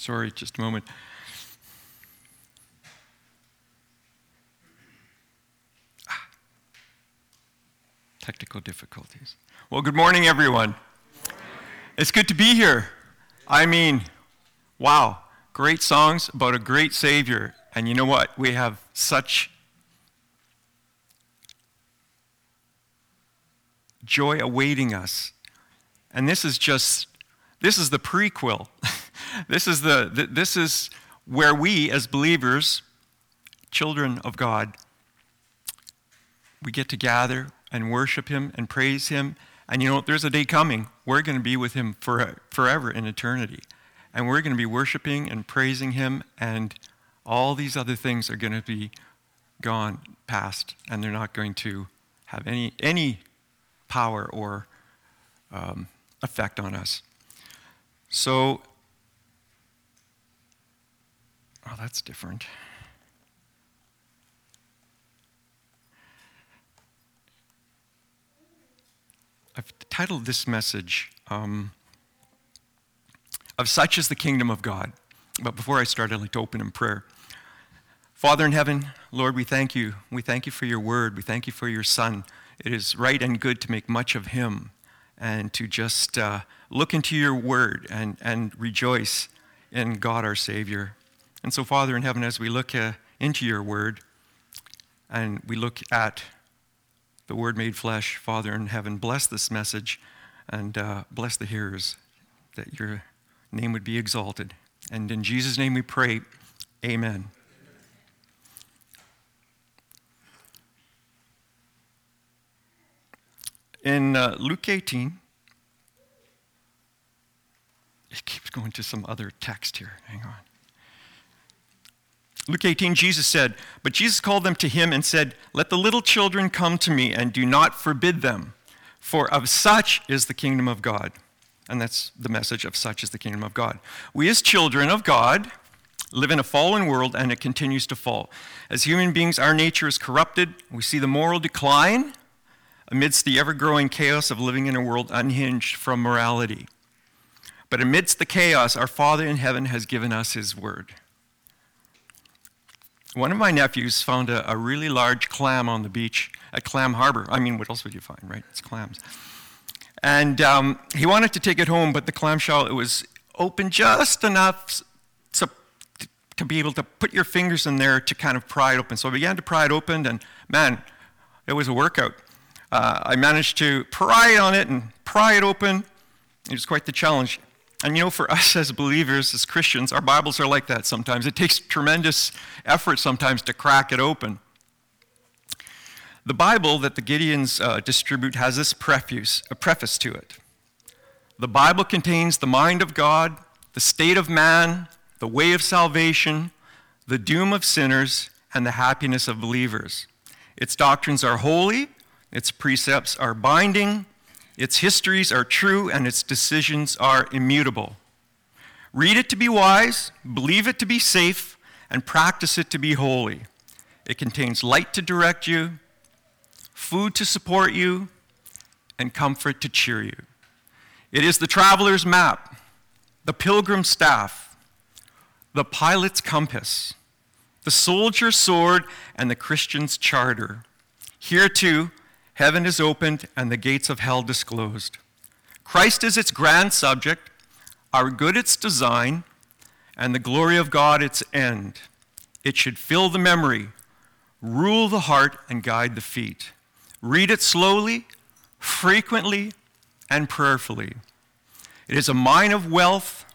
Sorry, just a moment. Ah. Technical difficulties. Well, good morning, everyone. It's good to be here. I mean, wow, great songs about a great Savior. And you know what? We have such joy awaiting us. And this is just, this is the prequel. this is the, this is where we as believers, children of God, we get to gather and worship him and praise him. And you know, there's a day coming. We're going to be with him for, forever in eternity. And we're going to be worshiping and praising him, and all these other things are going to be gone past, and they're not going to have any, any power or um, effect on us. So, oh, that's different. I've titled this message, um, Of Such is the Kingdom of God. But before I start, I'd like to open in prayer. Father in heaven, Lord, we thank you. We thank you for your word. We thank you for your Son. It is right and good to make much of him and to just uh, look into your word and, and rejoice in God our Savior. And so, Father in heaven, as we look uh, into your word and we look at the word made flesh, Father in heaven, bless this message and uh, bless the hearers, that your name would be exalted. And in Jesus' name we pray, amen. In uh, Luke 18, it keeps going to some other text here. Hang on. Luke 18, Jesus said, But Jesus called them to him and said, Let the little children come to me and do not forbid them, for of such is the kingdom of God. And that's the message of such is the kingdom of God. We, as children of God, live in a fallen world and it continues to fall. As human beings, our nature is corrupted. We see the moral decline amidst the ever growing chaos of living in a world unhinged from morality. But amidst the chaos, our Father in heaven has given us His word. One of my nephews found a, a, really large clam on the beach at Clam Harbor. I mean, what else would you find, right? It's clams. And um, he wanted to take it home, but the clamshell it was open just enough to, to be able to put your fingers in there to kind of pry it open. So I began to pry it open, and man, it was a workout uh, I managed to pry it on it and pry it open. It was quite the challenge. And you know, for us as believers, as Christians, our Bibles are like that sometimes. It takes tremendous effort sometimes to crack it open. The Bible that the Gideons uh, distribute has this preface, a preface to it. The Bible contains the mind of God, the state of man, the way of salvation, the doom of sinners, and the happiness of believers. Its doctrines are holy, its precepts are binding, its histories are true, and its decisions are immutable. Read it to be wise, believe it to be safe, and practice it to be holy. It contains light to direct you, food to support you, and comfort to cheer you. It is the traveler's map, the pilgrim's staff, the pilot's compass, the soldier's sword, and the Christian's charter. Here, too, Heaven is opened and the gates of hell disclosed. Christ is its grand subject, our good its design, and the glory of God its end. It should fill the memory, rule the heart, and guide the feet. Read it slowly, frequently, and prayerfully. It is a mine of wealth,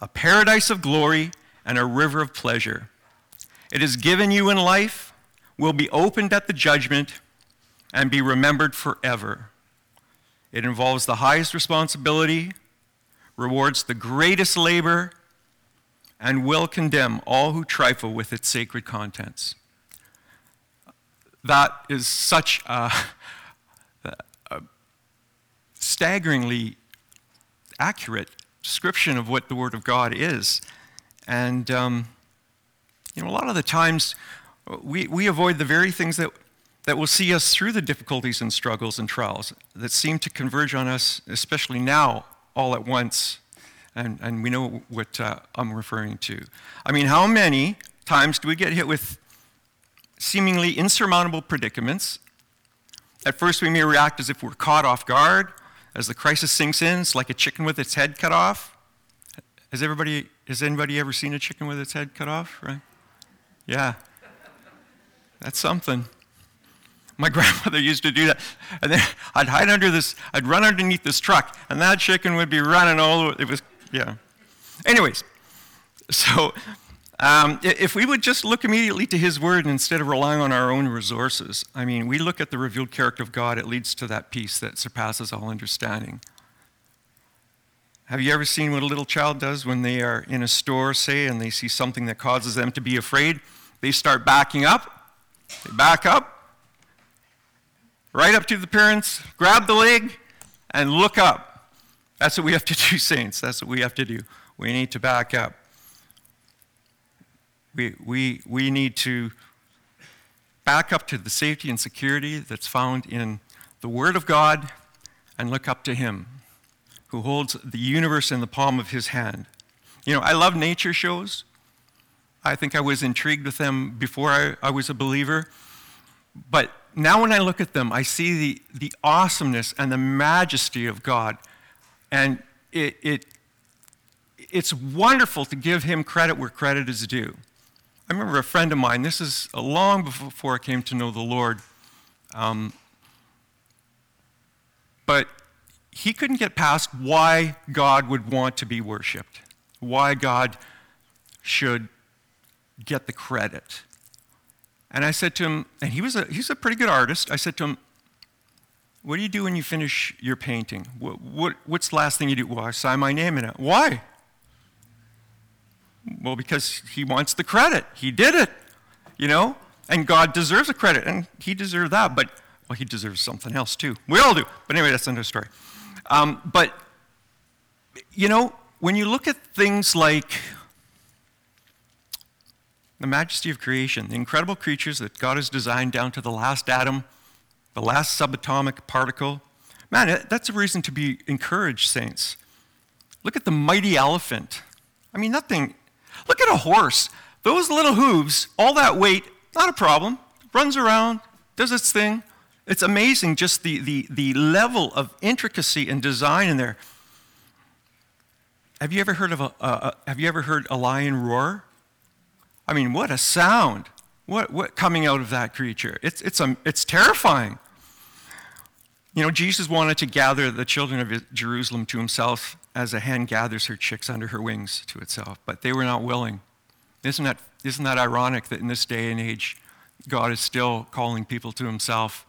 a paradise of glory, and a river of pleasure. It is given you in life, will be opened at the judgment and be remembered forever. It involves the highest responsibility, rewards the greatest labor, and will condemn all who trifle with its sacred contents. That is such a, a staggeringly accurate description of what the Word of God is. And, um, you know, a lot of the times we, we avoid the very things that that will see us through the difficulties and struggles and trials that seem to converge on us, especially now, all at once. And, and we know what uh, I'm referring to. I mean, how many times do we get hit with seemingly insurmountable predicaments? At first, we may react as if we're caught off guard. As the crisis sinks in, it's like a chicken with its head cut off. Has, everybody, has anybody ever seen a chicken with its head cut off? Right? Yeah. That's something. My grandmother used to do that. And then I'd hide under this, I'd run underneath this truck, and that chicken would be running all over. It was, yeah. Anyways, so um, if we would just look immediately to His Word instead of relying on our own resources, I mean, we look at the revealed character of God, it leads to that peace that surpasses all understanding. Have you ever seen what a little child does when they are in a store, say, and they see something that causes them to be afraid? They start backing up. They back up, right up to the parents, grab the leg, and look up. That's what we have to do, saints. That's what we have to do. We need to back up. We, we, we need to back up to the safety and security that's found in the Word of God and look up to Him, who holds the universe in the palm of His hand. You know, I love nature shows. I think I was intrigued with them before I, I was a believer. But now when I look at them, I see the, the awesomeness and the majesty of God. And it, it, it's wonderful to give him credit where credit is due. I remember a friend of mine, this is long before I came to know the Lord, um, but he couldn't get past why God would want to be worshiped, why God should get the credit. And I said to him, and he was a, he's a pretty good artist. I said to him, What do you do when you finish your painting? What, what, what's the last thing you do? Well, I sign my name in it. Why? Well, because he wants the credit. He did it, you know? And God deserves the credit, and he deserved that, but, well, he deserves something else too. We all do. But anyway, that's another story. Um, but, you know, when you look at things like the majesty of creation, the incredible creatures that God has designed down to the last atom, the last subatomic particle. Man, that's a reason to be encouraged, saints. Look at the mighty elephant. I mean, nothing. Look at a horse. Those little hooves, all that weight, not a problem. Runs around, does its thing. It's amazing just the, the, the level of intricacy and design in there. Have you ever heard of a, have you ever heard a lion roar? I mean, what a sound. What, what coming out of that creature? It's, it's, um, it's terrifying. You know, Jesus wanted to gather the children of Jerusalem to himself as a hen gathers her chicks under her wings to itself, but they were not willing. Isn't that, isn't that ironic that in this day and age, God is still calling people to himself?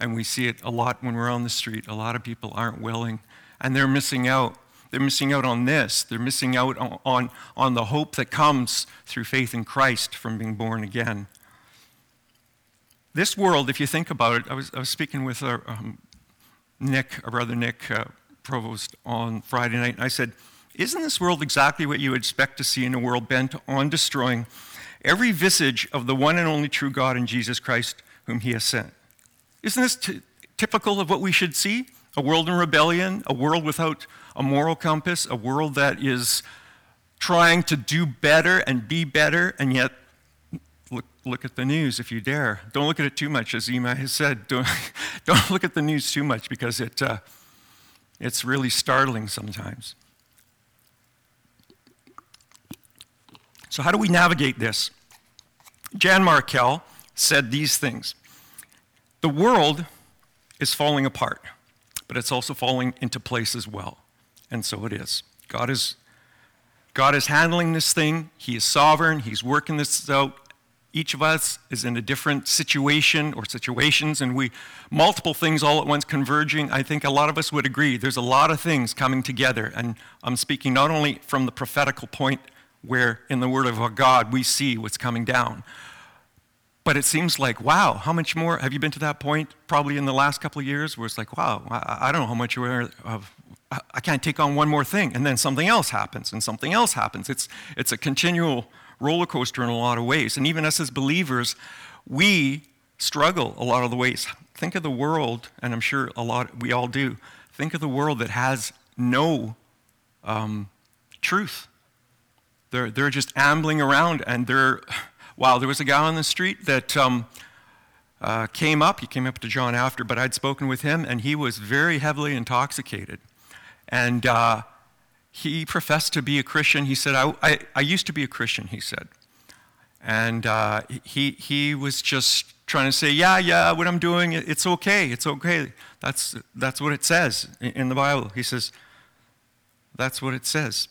And we see it a lot when we're on the street. A lot of people aren't willing, and they're missing out. They're missing out on this. They're missing out on, on, the hope that comes through faith in Christ from being born again. This world, if you think about it, I was, I was speaking with our, um, Nick, our brother Nick uh, Provost, on Friday night, and I said, Isn't this world exactly what you would expect to see in a world bent on destroying every visage of the one and only true God in Jesus Christ, whom He has sent? Isn't this t- typical of what we should see? A world in rebellion, a world without a moral compass, a world that is trying to do better and be better, and yet look, look at the news if you dare. Don't look at it too much, as Ema has said. Don't, don't look at the news too much because it, uh, it's really startling sometimes. So, how do we navigate this? Jan Markell said these things The world is falling apart, but it's also falling into place as well. And so it is. God is, God is handling this thing. He is sovereign. He's working this out. Each of us is in a different situation or situations, and we multiple things all at once converging. I think a lot of us would agree. There's a lot of things coming together, and I'm speaking not only from the prophetical point where in the Word of God we see what's coming down, but it seems like, wow, how much more? Have you been to that point probably in the last couple of years where it's like, wow, I, don't know how much aware of I can't take on one more thing. And then something else happens, and something else happens. It's, it's a continual roller coaster in a lot of ways. And even us as believers, we struggle a lot of the ways. Think of the world, and I'm sure a lot we all do. Think of the world that has no um, truth. They're, they're just ambling around, and they're, wow, there was a guy on the street that um, uh, came up. He came up to John after, but I'd spoken with him, and he was very heavily intoxicated. And uh, he professed to be a Christian. He said, I, I, I, used to be a Christian, he said. And uh, he, he was just trying to say, yeah, yeah, what I'm doing, it's okay, it's okay. That's, that's what it says in the Bible. He says, that's what it says.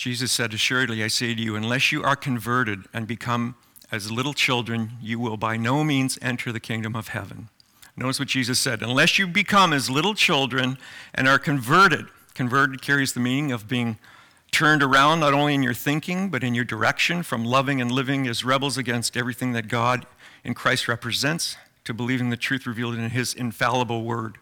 Jesus said, Assuredly, I say to you, unless you are converted and become as little children, you will by no means enter the kingdom of heaven. Notice what Jesus said unless you become as little children and are converted, converted carries the meaning of being turned around not only in your thinking, but in your direction from loving and living as rebels against everything that God in Christ represents to believing the truth revealed in his infallible word.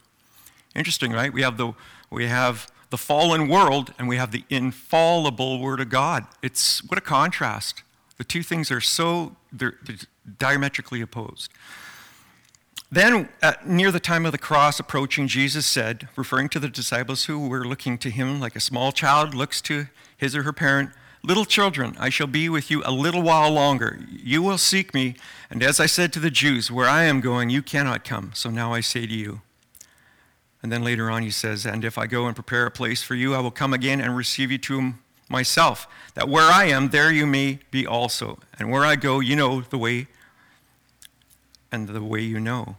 Interesting, right? We have the, we have the fallen world and we have the infallible Word of God. It's what a contrast. The two things are so they're, they're diametrically opposed. Then, at, near the time of the cross approaching, Jesus said, referring to the disciples who were looking to him like a small child looks to his or her parent, Little children, I shall be with you a little while longer. You will seek me, and as I said to the Jews, where I am going, you cannot come. So now I say to you, and then later on, he says, And if I go and prepare a place for you, I will come again and receive you to myself, that where I am, there you may be also. And where I go, you know the way, and the way you know.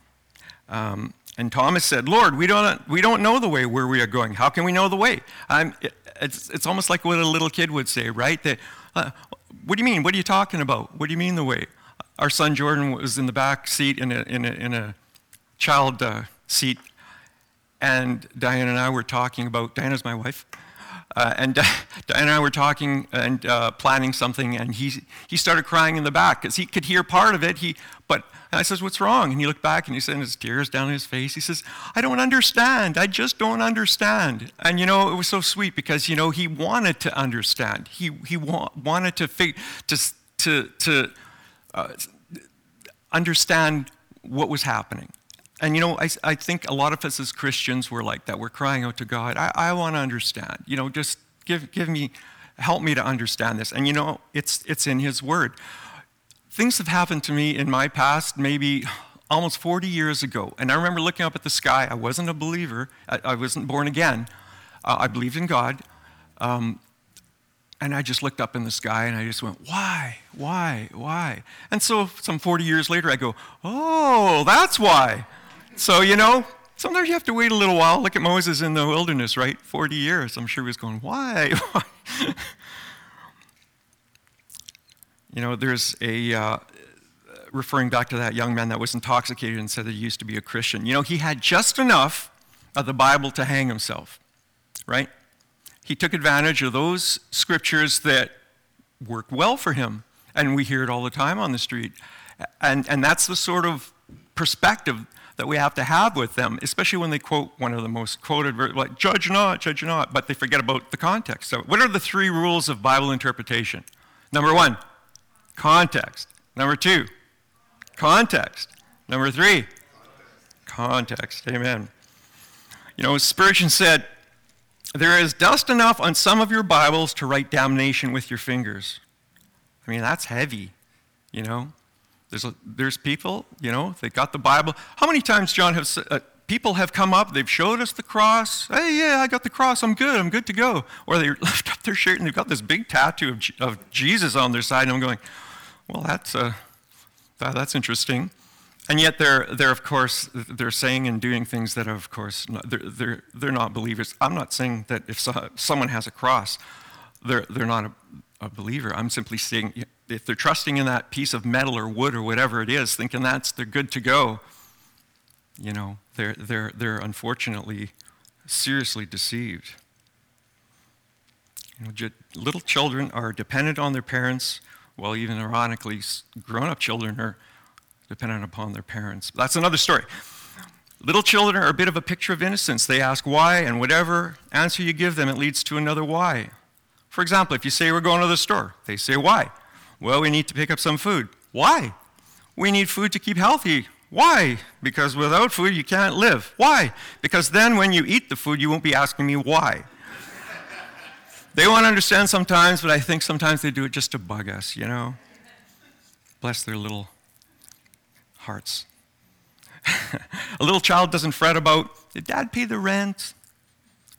Um, and Thomas said, Lord, we don't, we don't know the way where we are going. How can we know the way? It, it's, it's almost like what a little kid would say, right? That, uh, what do you mean? What are you talking about? What do you mean the way? Our son Jordan was in the back seat in a, in a, in a child uh, seat and Diana and I were talking about, Diana's my wife, uh, and Diana and I were talking and uh, planning something, and he, he started crying in the back because he could hear part of it. He, but I says, What's wrong? And he looked back and he said, his tears down his face, he says, I don't understand. I just don't understand. And you know, it was so sweet because, you know, he wanted to understand. He, he wa- wanted to, fig- to, to, to uh, understand what was happening. And you know, I, I think a lot of us as Christians were like that. We're crying out to God, I, I want to understand. You know, just give, give me, help me to understand this. And you know, it's, it's in His Word. Things have happened to me in my past, maybe almost 40 years ago. And I remember looking up at the sky. I wasn't a believer, I, I wasn't born again. Uh, I believed in God. Um, and I just looked up in the sky and I just went, why, why, why? And so some 40 years later, I go, oh, that's why. So, you know, sometimes you have to wait a little while. Look at Moses in the wilderness, right? 40 years. I'm sure he was going, why? you know, there's a, uh, referring back to that young man that was intoxicated and said that he used to be a Christian. You know, he had just enough of the Bible to hang himself, right? He took advantage of those scriptures that worked well for him. And we hear it all the time on the street. And, and that's the sort of perspective that we have to have with them, especially when they quote one of the most quoted, like, judge not, judge not, but they forget about the context. So, what are the three rules of Bible interpretation? Number one, context. Number two, context. Number three, context. Amen. You know, Spurgeon said, There is dust enough on some of your Bibles to write damnation with your fingers. I mean, that's heavy, you know? There's, there's people, you know, they got the Bible. How many times, John, have uh, people have come up, they've showed us the cross. Hey, yeah, I got the cross. I'm good. I'm good to go. Or they lift up their shirt and they've got this big tattoo of, of Jesus on their side. And I'm going, well, that's, uh, that, that's interesting. And yet they're, they're, of course, they're saying and doing things that, are, of course, not, they're, they're, they're not believers. I'm not saying that if so, someone has a cross, they're, they're not a, a believer. I'm simply saying if they're trusting in that piece of metal or wood or whatever it is, thinking that's they're good to go, you know, they're, they're, they're unfortunately seriously deceived. You know, little children are dependent on their parents, while even ironically, grown up children are dependent upon their parents. That's another story. Little children are a bit of a picture of innocence. They ask why, and whatever answer you give them, it leads to another why. For example, if you say we're going to the store, they say why. Well, we need to pick up some food. Why? We need food to keep healthy. Why? Because without food, you can't live. Why? Because then when you eat the food, you won't be asking me why. they won't understand sometimes, but I think sometimes they do it just to bug us, you know? Bless their little hearts. a little child doesn't fret about, did dad pay the rent?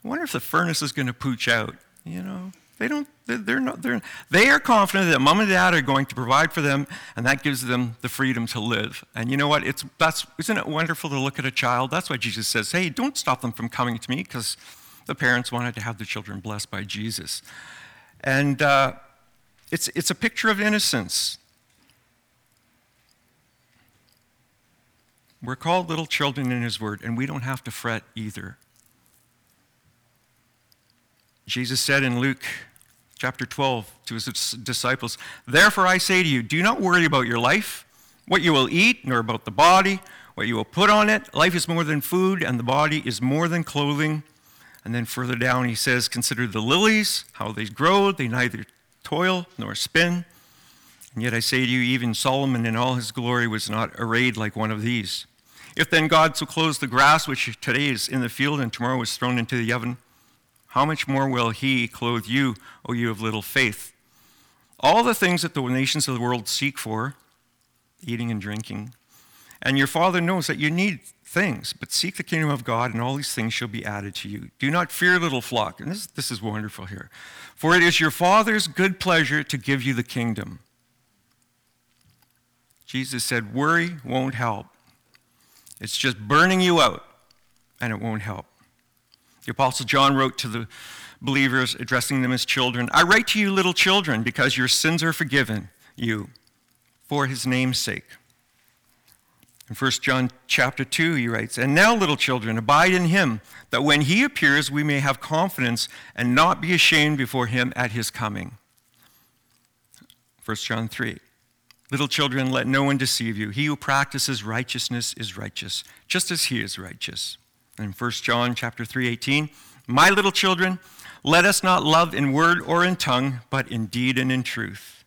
I wonder if the furnace is going to pooch out, you know? They don't, they're not, they're, they are confident that mom and dad are going to provide for them, and that gives them the freedom to live. And you know what? It's, that's, isn't it wonderful to look at a child? That's why Jesus says, hey, don't stop them from coming to me, because the parents wanted to have the children blessed by Jesus. And uh, it's, it's a picture of innocence. We're called little children in His Word, and we don't have to fret either. Jesus said in Luke chapter 12 to his disciples, Therefore I say to you, do not worry about your life, what you will eat, nor about the body, what you will put on it. Life is more than food, and the body is more than clothing. And then further down, he says, Consider the lilies, how they grow. They neither toil nor spin. And yet I say to you, even Solomon in all his glory was not arrayed like one of these. If then God so clothes the grass, which today is in the field and tomorrow is thrown into the oven, how much more will he clothe you, O you of little faith? All the things that the nations of the world seek for, eating and drinking, and your Father knows that you need things, but seek the kingdom of God, and all these things shall be added to you. Do not fear, little flock. And this, this is wonderful here. For it is your Father's good pleasure to give you the kingdom. Jesus said, Worry won't help. It's just burning you out, and it won't help. The Apostle John wrote to the believers, addressing them as children I write to you, little children, because your sins are forgiven you for his name's sake. In 1 John chapter 2, he writes, And now, little children, abide in him, that when he appears, we may have confidence and not be ashamed before him at his coming. 1 John 3. Little children, let no one deceive you. He who practices righteousness is righteous, just as he is righteous in 1 John chapter 3:18, "My little children, let us not love in word or in tongue, but in deed and in truth."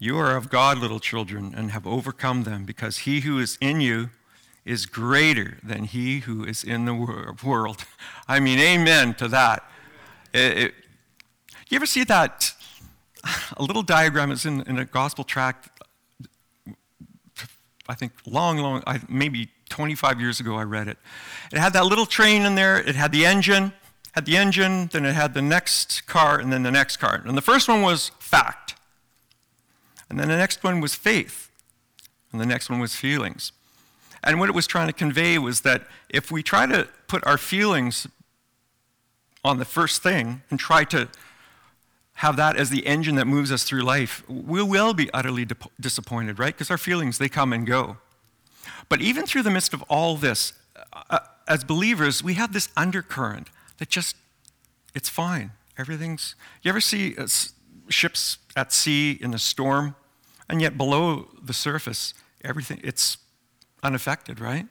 You are of God, little children, and have overcome them, because he who is in you is greater than he who is in the world. I mean, amen to that. It, it, you ever see that? A little diagram is in, in a gospel tract, I think long, long, maybe 25 years ago I read it. It had that little train in there, it had the engine, had the engine, then it had the next car, and then the next car. And the first one was fact. And then the next one was faith. And the next one was feelings. And what it was trying to convey was that if we try to put our feelings on the first thing and try to have that as the engine that moves us through life, we will be utterly disappointed, right? Because our feelings, they come and go. But even through the midst of all this, uh, uh, as believers, we have this undercurrent that just, it's fine. Everything's, you ever see uh, ships at sea in a storm? And yet below the surface, everything, it's unaffected, right?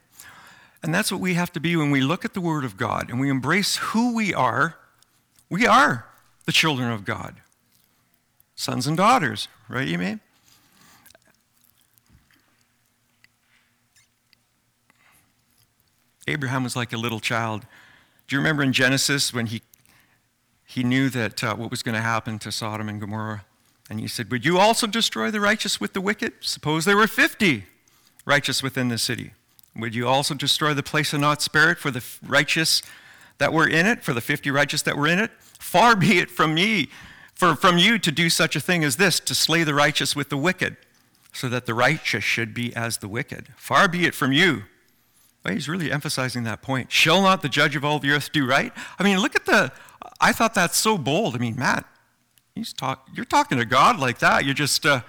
And that's what we have to be when we look at the Word of God and we embrace who we are. We are the children of God, sons and daughters, right, you mean? Abraham was like a little child. Do you remember in Genesis when he, he knew that uh, what was going to happen to Sodom and Gomorrah? And he said, Would you also destroy the righteous with the wicked? Suppose there were 50 righteous within the city. Would you also destroy the place and not spare it for the righteous that were in it, for the 50 righteous that were in it? Far be it from me, for, from you to do such a thing as this, to slay the righteous with the wicked, so that the righteous should be as the wicked. Far be it from you. Well, he's really emphasizing that point. Shall not the judge of all the earth do right? I mean, look at the, I thought that's so bold. I mean, Matt, he's talk, you're talking to God like that. You're just, uh,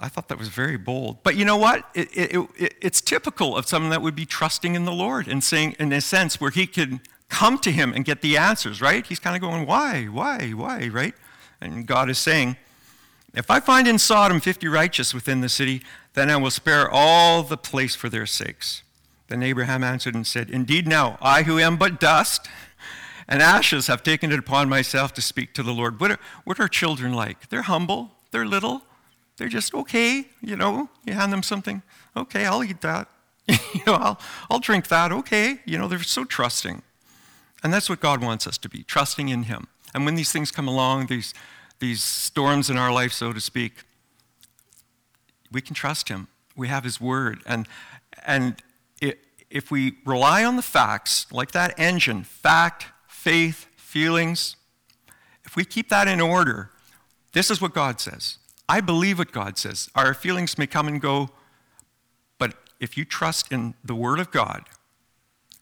I thought that was very bold. But you know what? It, it, it, it's typical of someone that would be trusting in the Lord and saying, in a sense, where he could come to him and get the answers, right? He's kind of going, why, why, why, right? And God is saying, if I find in Sodom 50 righteous within the city, then I will spare all the place for their sakes. Then Abraham answered and said, Indeed, now, I who am but dust, and ashes have taken it upon myself to speak to the Lord. What are, what are children like? They're humble, they're little, they're just okay, you know. You hand them something, okay, I'll eat that. you know, I'll, I'll drink that, okay. You know, they're so trusting. And that's what God wants us to be, trusting in Him. And when these things come along, these, these storms in our life, so to speak, we can trust Him. We have His Word. And, and it, if we rely on the facts, like that engine, fact, faith, feelings, if we keep that in order, this is what God says. I believe what God says. Our feelings may come and go, but if you trust in the Word of God,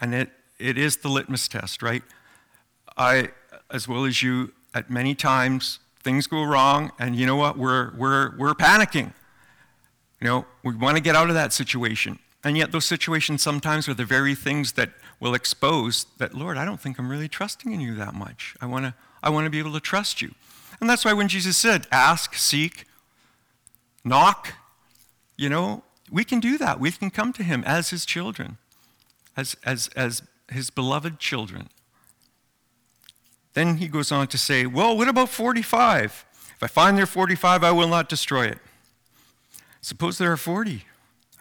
and it, it is the litmus test, right? I, as well as you, at many times, things go wrong, and you know what? We're, we're, we're panicking. You know, we want to get out of that situation. And yet, those situations sometimes are the very things that will expose that, Lord, I don't think I'm really trusting in you that much. I want to, I want to be able to trust you. And that's why when Jesus said, ask, seek, knock, you know, we can do that. We can come to him as his children, as, as, as his beloved children. Then he goes on to say, Well, what about 45? If I find there 45, I will not destroy it. Suppose there are 40.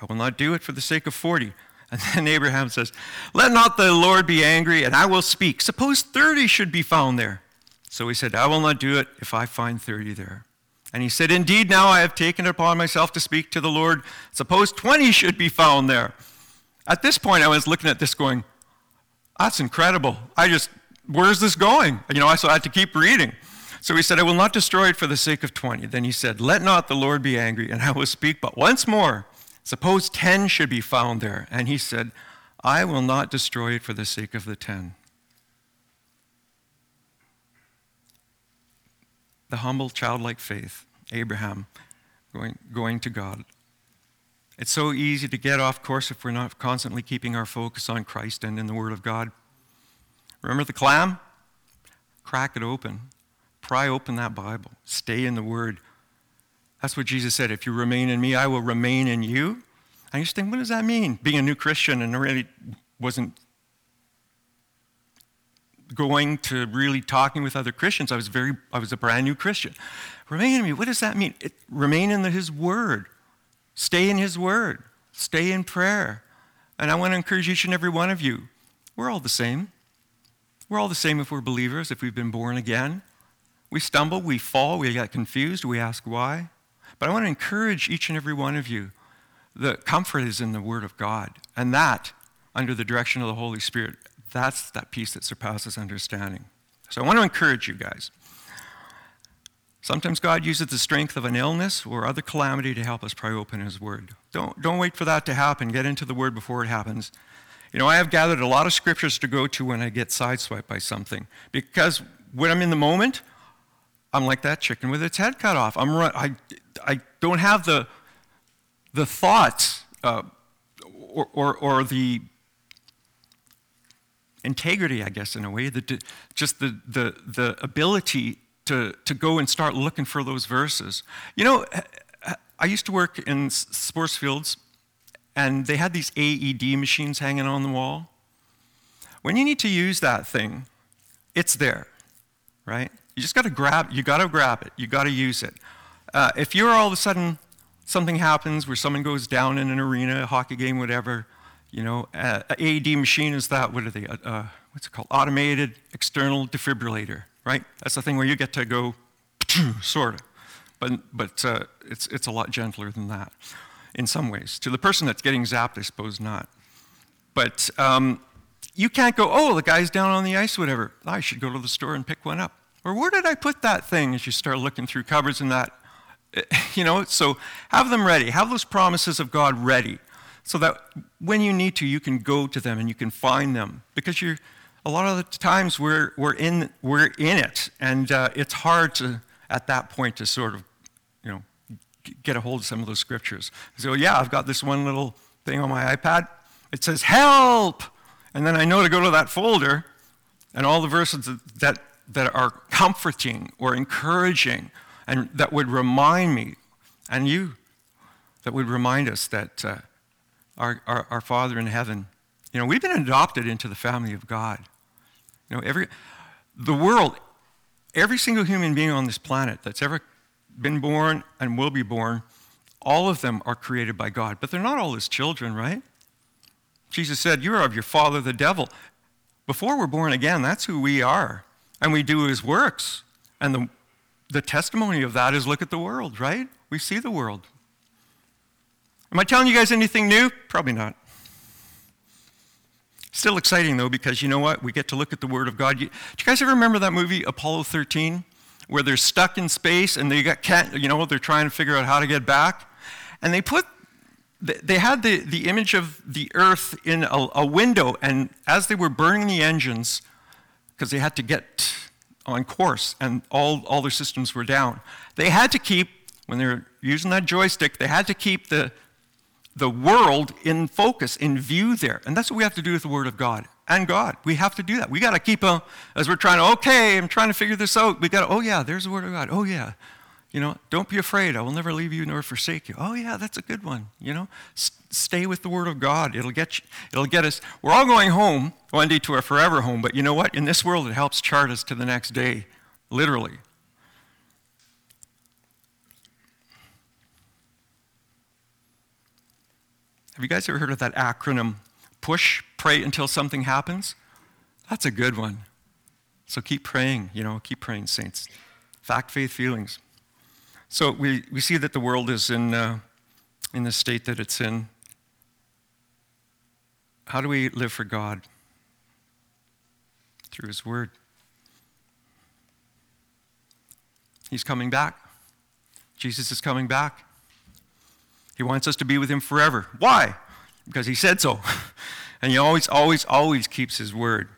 I will not do it for the sake of 40. And then Abraham says, Let not the Lord be angry, and I will speak. Suppose 30 should be found there. So he said, I will not do it if I find 30 there. And he said, Indeed, now I have taken it upon myself to speak to the Lord. Suppose 20 should be found there. At this point, I was looking at this going, That's incredible. I just, where's this going? You know, I, so I had to keep reading. So he said, I will not destroy it for the sake of 20. Then he said, Let not the Lord be angry, and I will speak but once more. Suppose 10 should be found there. And he said, I will not destroy it for the sake of the 10. The humble, childlike faith, Abraham going, going to God. It's so easy to get off course if we're not constantly keeping our focus on Christ and in the Word of God. Remember the clam? Crack it open. Pry open that Bible. Stay in the Word. That's what Jesus said. If you remain in me, I will remain in you. I used to think, what does that mean? Being a new Christian and really wasn't going to really talking with other Christians. I was very, I was a brand new Christian. Remain in me. What does that mean? It, remain in the, His Word. Stay in His Word. Stay in prayer. And I want to encourage each and every one of you. We're all the same. We're all the same if we're believers, if we've been born again. We stumble, we fall, we get confused, we ask why. But I want to encourage each and every one of you. The comfort is in the Word of God. And that, under the direction of the Holy Spirit, that's that peace that surpasses understanding. So I want to encourage you guys. Sometimes God uses the strength of an illness or other calamity to help us pry open His Word. Don't, don't wait for that to happen. Get into the Word before it happens. You know, I have gathered a lot of scriptures to go to when I get sideswiped by something because when I'm in the moment, I'm like that chicken with its head cut off. I'm run, I, I don't have the, the thoughts uh, or, or, or, the integrity, I guess, in a way, the, just the, the, the ability to, to go and start looking for those verses. You know, I used to work in sports fields, and they had these AED machines hanging on the wall. When you need to use that thing, it's there, right? You just got to grab. You got to grab it. You got to use it. Uh, if you're all of a sudden something happens where someone goes down in an arena, a hockey game, whatever, you know, uh, AED machine is that. What are they? Uh, uh, what's it called? Automated external defibrillator, right? That's the thing where you get to go, sort of, but but uh, it's it's a lot gentler than that, in some ways. To the person that's getting zapped, I suppose not. But um, you can't go, oh, the guy's down on the ice, whatever. I should go to the store and pick one up. Or where did I put that thing as you start looking through cupboards and that? You know, so have them ready. Have those promises of God ready so that when you need to, you can go to them and you can find them. Because you're, a lot of the times we're, we're, in, we're in it, and uh, it's hard to, at that point, to sort of, you know, get a hold of some of those scriptures. So, yeah, I've got this one little thing on my iPad. It says, help! And then I know to go to that folder, and all the verses that that are comforting or encouraging and that would remind me and you that would remind us that uh, our, our, our Father in heaven, you know, we've been adopted into the family of God. You know, every, the world, every single human being on this planet that's ever been born and will be born, all of them are created by God. But they're not all his children, right? Jesus said, You are of your father, the devil. Before we're born again, that's who we are. And we do his works. And the, the testimony of that is look at the world, right? We see the world. Am I telling you guys anything new? Probably not. Still exciting though, because you know what? We get to look at the Word of God. You, do you guys ever remember that movie, Apollo 13, where they're stuck in space and they got can't, you know, they're trying to figure out how to get back? And they put, they had the, the image of the Earth in a, a window, and as they were burning the engines, because they had to get on course and all, all their systems were down, they had to keep, when they were using that joystick, they had to keep the the world in focus, in view there. And that's what we have to do with the Word of God and God. We have to do that. We got to keep a, as we're trying to, okay, I'm trying to figure this out. We got to, oh yeah, there's the Word of God. Oh yeah. You know, don't be afraid. I will never leave you nor forsake you. Oh yeah, that's a good one. You know, stay with the Word of God. It'll get you, it'll get us. We're all going home one day to our forever home, but you know what? In this world, it helps chart us to the next day, literally. Have you guys ever heard of that acronym push, pray until something happens? That's a good one. So keep praying, you know, keep praying, saints. Fact, faith, feelings. So we, we see that the world is in, uh, in the state that it's in. How do we live for God? Through His Word. He's coming back. Jesus is coming back. He wants us to be with him forever. Why? Because he said so. and he always, always, always keeps his word.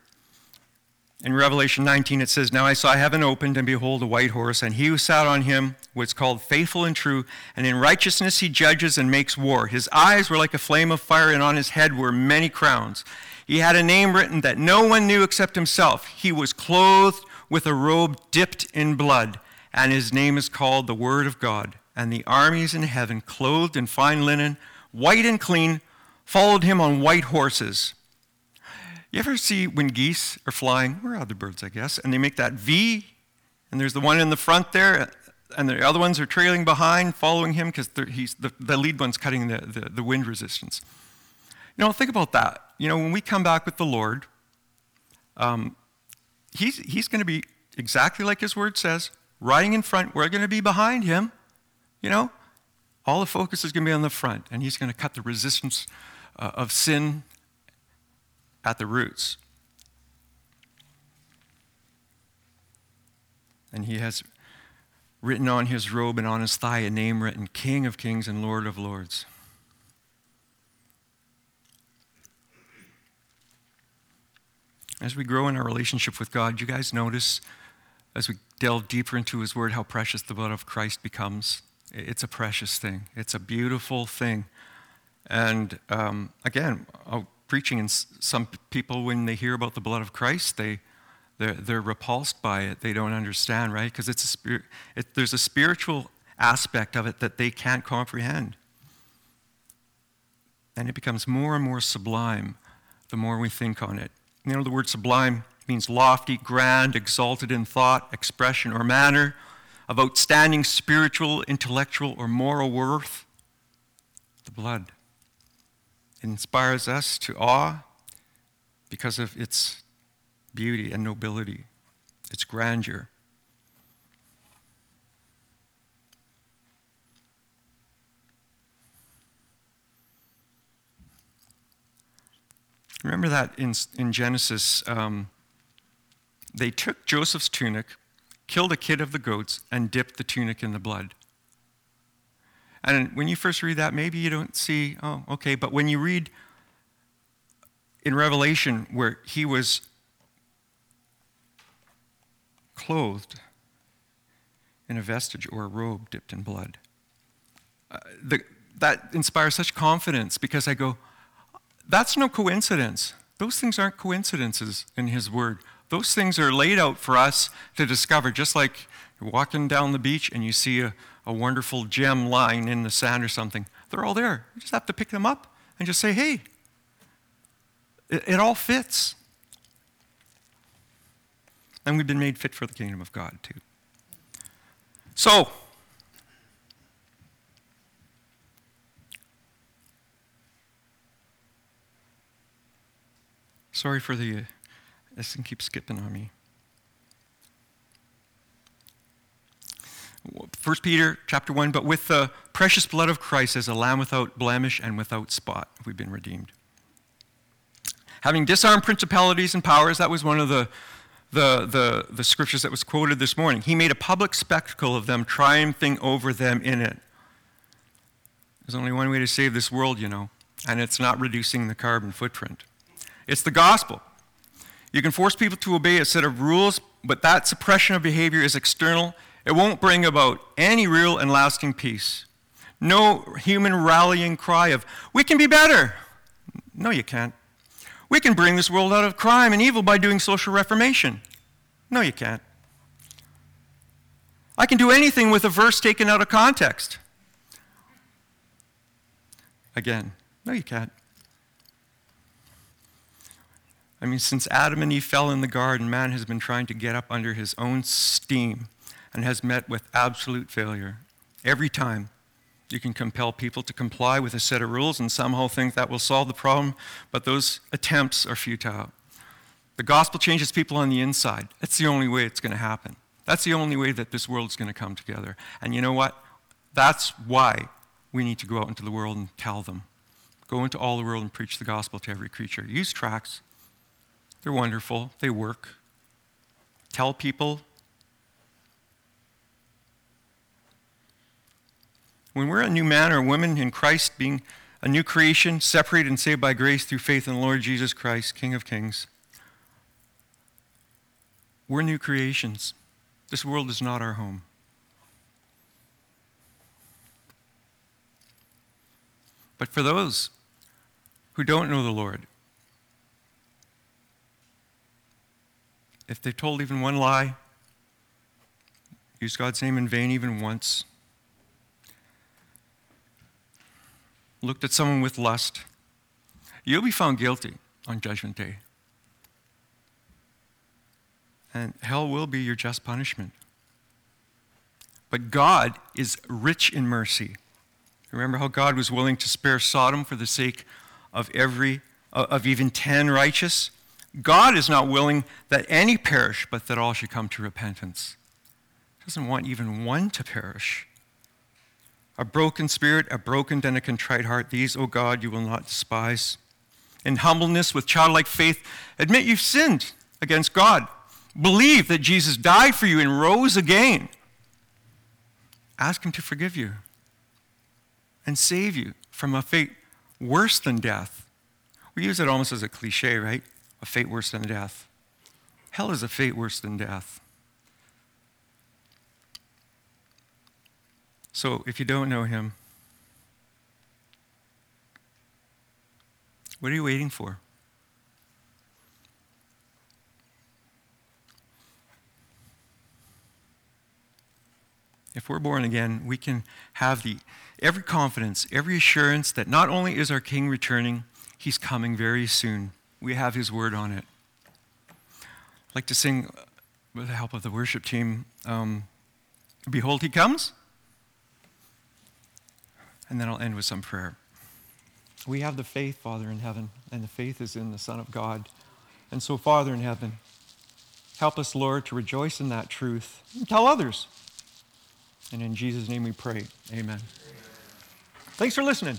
In Revelation 19, it says, Now I saw heaven opened, and behold, a white horse, and he who sat on him was called faithful and true, and in righteousness he judges and makes war. His eyes were like a flame of fire, and on his head were many crowns. He had a name written that no one knew except himself. He was clothed with a robe dipped in blood, and his name is called the Word of God and the armies in heaven, clothed in fine linen, white and clean, followed him on white horses. You ever see when geese are flying? or other birds, I guess? And they make that V, and there's the one in the front there, and the other ones are trailing behind, following him because the, the lead one's cutting the, the, the wind resistance. You know, think about that. You know, when we come back with the Lord, um, he's, he's going to be exactly like his word says, riding in front. We're going to be behind him. You know, all the focus is going to be on the front, and he's going to cut the resistance uh, of sin at the roots. And he has written on his robe and on his thigh a name written King of Kings and Lord of Lords. As we grow in our relationship with God, you guys notice as we delve deeper into his word how precious the blood of Christ becomes. It's a precious thing, it's a beautiful thing. And um, again, uh, preaching, and some people, when they hear about the blood of Christ, they, they're, they're repulsed by it. They don't understand, right? Because it's a spirit, it, there's a spiritual aspect of it that they can't comprehend. And it becomes more and more sublime the more we think on it. You know, the word sublime means lofty, grand, exalted in thought, expression, or manner of outstanding spiritual, intellectual, or moral worth? The blood. Inspires us to awe because of its beauty and nobility, its grandeur. Remember that in, in Genesis, um, they took Joseph's tunic, killed a kid of the goats, and dipped the tunic in the blood. And when you first read that, maybe you don't see, oh, okay, but when you read in Revelation where he was clothed in a vestige or a robe dipped in blood, uh, the, that inspires such confidence because I go, that's no coincidence. Those things aren't coincidences in his word. Those things are laid out for us to discover, just like you're walking down the beach and you see a, a wonderful gem lying in the sand or something. They're all there. You just have to pick them up and just say, hey, it, it all fits. And we've been made fit for the kingdom of God too. So, sorry for the, this thing keeps skipping on me. 1 Peter chapter 1, but with the precious blood of Christ as a lamb without blemish and without spot, we've been redeemed. Having disarmed principalities and powers, that was one of the, the, the, the scriptures that was quoted this morning. He made a public spectacle of them, triumphing over them in it. There's only one way to save this world, you know, and it's not reducing the carbon footprint. It's the gospel. You can force people to obey a set of rules, but that suppression of behavior is external it won't bring about any real and lasting peace. No human rallying cry of, we can be better. No, you can't. We can bring this world out of crime and evil by doing social reformation. No, you can't. I can do anything with a verse taken out of context. Again, no, you can't. I mean, since Adam and Eve fell in the garden, man has been trying to get up under his own steam and has met with absolute failure. Every time you can compel people to comply with a set of rules and somehow think that will solve the problem, but those attempts are futile. The gospel changes people on the inside. That's the only way it's going to happen. That's the only way that this world's going to come together. And you know what? That's why we need to go out into the world and tell them. Go into all the world and preach the gospel to every creature. Use tracts. They're wonderful. They work. Tell people When we're a new man or woman in Christ, being a new creation, separated and saved by grace through faith in the Lord Jesus Christ, King of Kings, we're new creations. This world is not our home. But for those who don't know the Lord, if they've told even one lie, used God's name in vain even once, looked at someone with lust, you'll be found guilty on Judgment Day. And hell will be your just punishment. But God is rich in mercy. Remember how God was willing to spare Sodom for the sake of every uh, of even 10 righteous? God is not willing that any perish, but that all should come to repentance. He doesn't want even one to perish a broken spirit, a broken and a contrite heart. These, O God, you will not despise. In humbleness, with childlike faith, admit you've sinned against God. Believe that Jesus died for you and rose again. Ask Him to forgive you and save you from a fate worse than death. We use it almost as a cliche, right? A fate worse than death. Hell is a fate worse than death. So if you don't know him, what are you waiting for? If we're born again, we can have the every confidence, every assurance that not only is our King returning, he's coming very soon. We have his word on it. I'd like to sing with the help of the worship team, um, Behold, he comes. And then I'll end with some prayer. We have the faith, Father in heaven, and the faith is in the Son of God. And so, Father in heaven, help us, Lord, to rejoice in that truth and tell others. And in Jesus' name we pray. Amen. Thanks for listening.